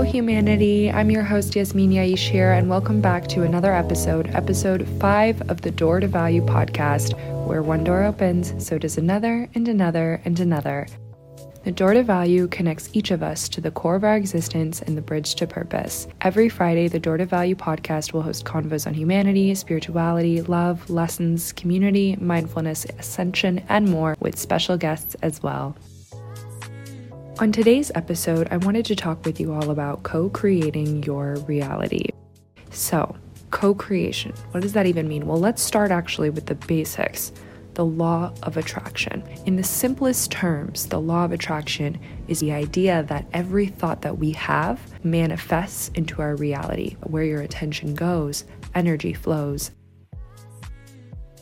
Hello, humanity. I'm your host, Yasmin Yaish here, and welcome back to another episode, episode five of the Door to Value podcast, where one door opens, so does another, and another, and another. The Door to Value connects each of us to the core of our existence and the bridge to purpose. Every Friday, the Door to Value podcast will host convos on humanity, spirituality, love, lessons, community, mindfulness, ascension, and more with special guests as well. On today's episode, I wanted to talk with you all about co creating your reality. So, co creation, what does that even mean? Well, let's start actually with the basics the law of attraction. In the simplest terms, the law of attraction is the idea that every thought that we have manifests into our reality. Where your attention goes, energy flows.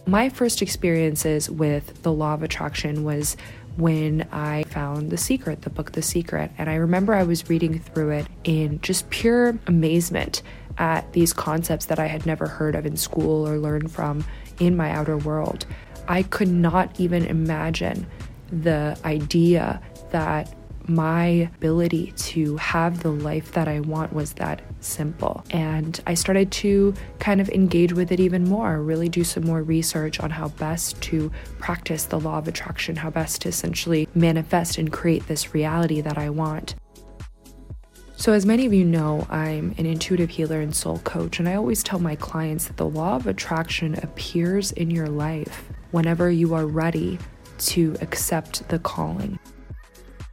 My first experiences with the law of attraction was when I found The Secret, the book The Secret. And I remember I was reading through it in just pure amazement at these concepts that I had never heard of in school or learned from in my outer world. I could not even imagine the idea that my ability to have the life that I want was that simple. And I started to kind of engage with it even more, really do some more research on how best to practice the law of attraction, how best to essentially manifest and create this reality that I want. So, as many of you know, I'm an intuitive healer and soul coach, and I always tell my clients that the law of attraction appears in your life whenever you are ready to accept the calling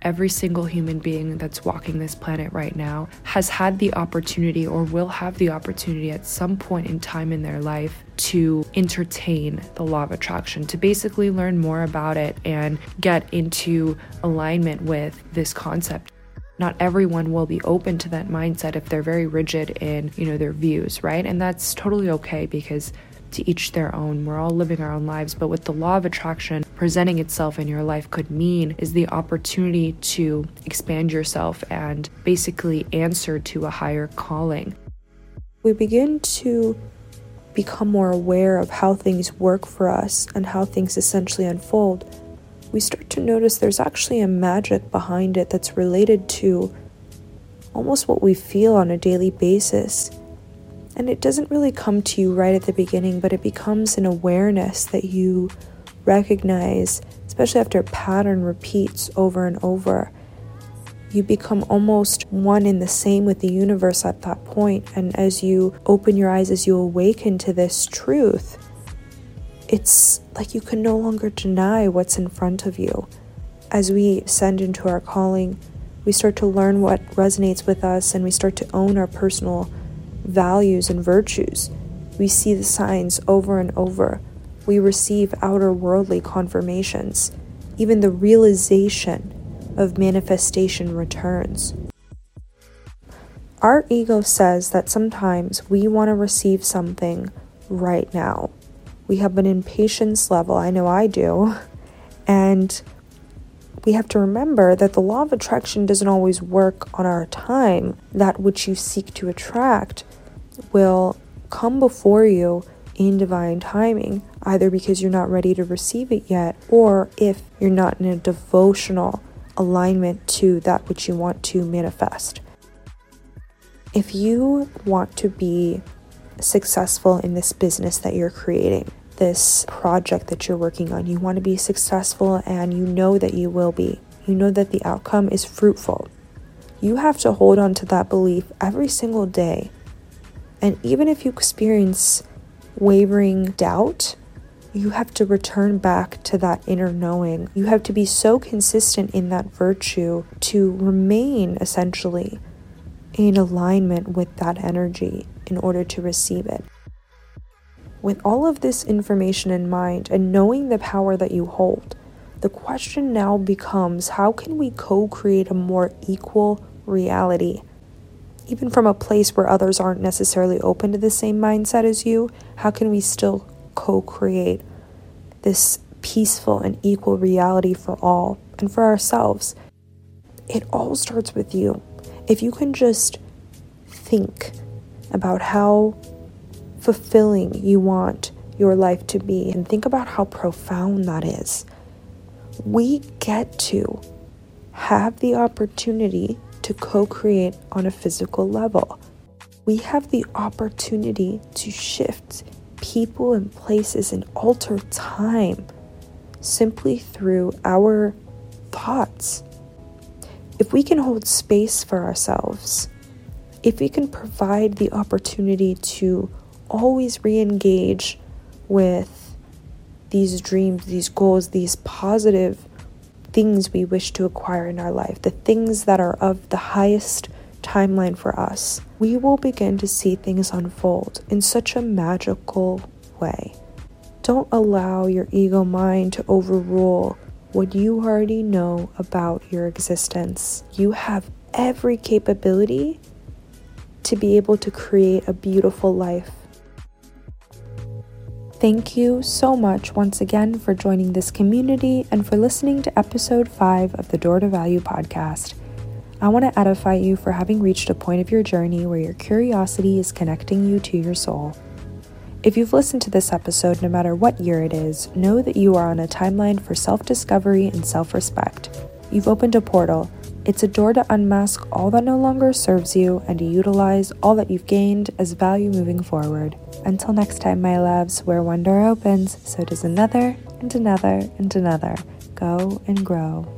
every single human being that's walking this planet right now has had the opportunity or will have the opportunity at some point in time in their life to entertain the law of attraction, to basically learn more about it and get into alignment with this concept. Not everyone will be open to that mindset if they're very rigid in you know their views right? And that's totally okay because to each their own. We're all living our own lives, but what the law of attraction presenting itself in your life could mean is the opportunity to expand yourself and basically answer to a higher calling. We begin to become more aware of how things work for us and how things essentially unfold. We start to notice there's actually a magic behind it that's related to almost what we feel on a daily basis. And it doesn't really come to you right at the beginning, but it becomes an awareness that you recognize, especially after a pattern repeats over and over. You become almost one in the same with the universe at that point. And as you open your eyes, as you awaken to this truth, it's like you can no longer deny what's in front of you. As we ascend into our calling, we start to learn what resonates with us and we start to own our personal values and virtues. We see the signs over and over. We receive outer worldly confirmations. Even the realization of manifestation returns. Our ego says that sometimes we want to receive something right now. We have an impatience level, I know I do, and we have to remember that the law of attraction doesn't always work on our time. That which you seek to attract will come before you in divine timing, either because you're not ready to receive it yet, or if you're not in a devotional alignment to that which you want to manifest. If you want to be successful in this business that you're creating, this project that you're working on, you want to be successful and you know that you will be, you know that the outcome is fruitful. You have to hold on to that belief every single day and even if you experience wavering doubt, you have to return back to that inner knowing. You have to be so consistent in that virtue to remain essentially in alignment with that energy in order to receive it. With all of this information in mind and knowing the power that you hold, the question now becomes how can we co create a more equal reality? even from a place where others aren't necessarily open to the same mindset as you, how can we still co create this peaceful and equal reality for all and for ourselves? It all starts with you. If you can just think about how fulfilling you want your life to be and think about how profound that is, we get to have the opportunity to co create on a physical level. We have the opportunity to shift people and places and alter time simply through our thoughts. If we can hold space for ourselves, if we can provide the opportunity to always re engage with these dreams, these goals, these positive things we wish to acquire in our life, the things that are of the highest timeline for us, we will begin to see things unfold in such a magical way. Don't allow your ego mind to overrule what you already know about your existence. You have every capability to be able to create a beautiful life. Thank you so much once again for joining this community and for listening to episode 5 of the Door to Value podcast. I want to edify you for having reached a point of your journey where your curiosity is connecting you to your soul. If you've listened to this episode, no matter what year it is, know that you are on a timeline for self discovery and self respect. You've opened a portal. It's a door to unmask all that no longer serves you and to utilize all that you've gained as value moving forward. Until next time, my loves, where one door opens, so does another, and another, and another. Go and grow.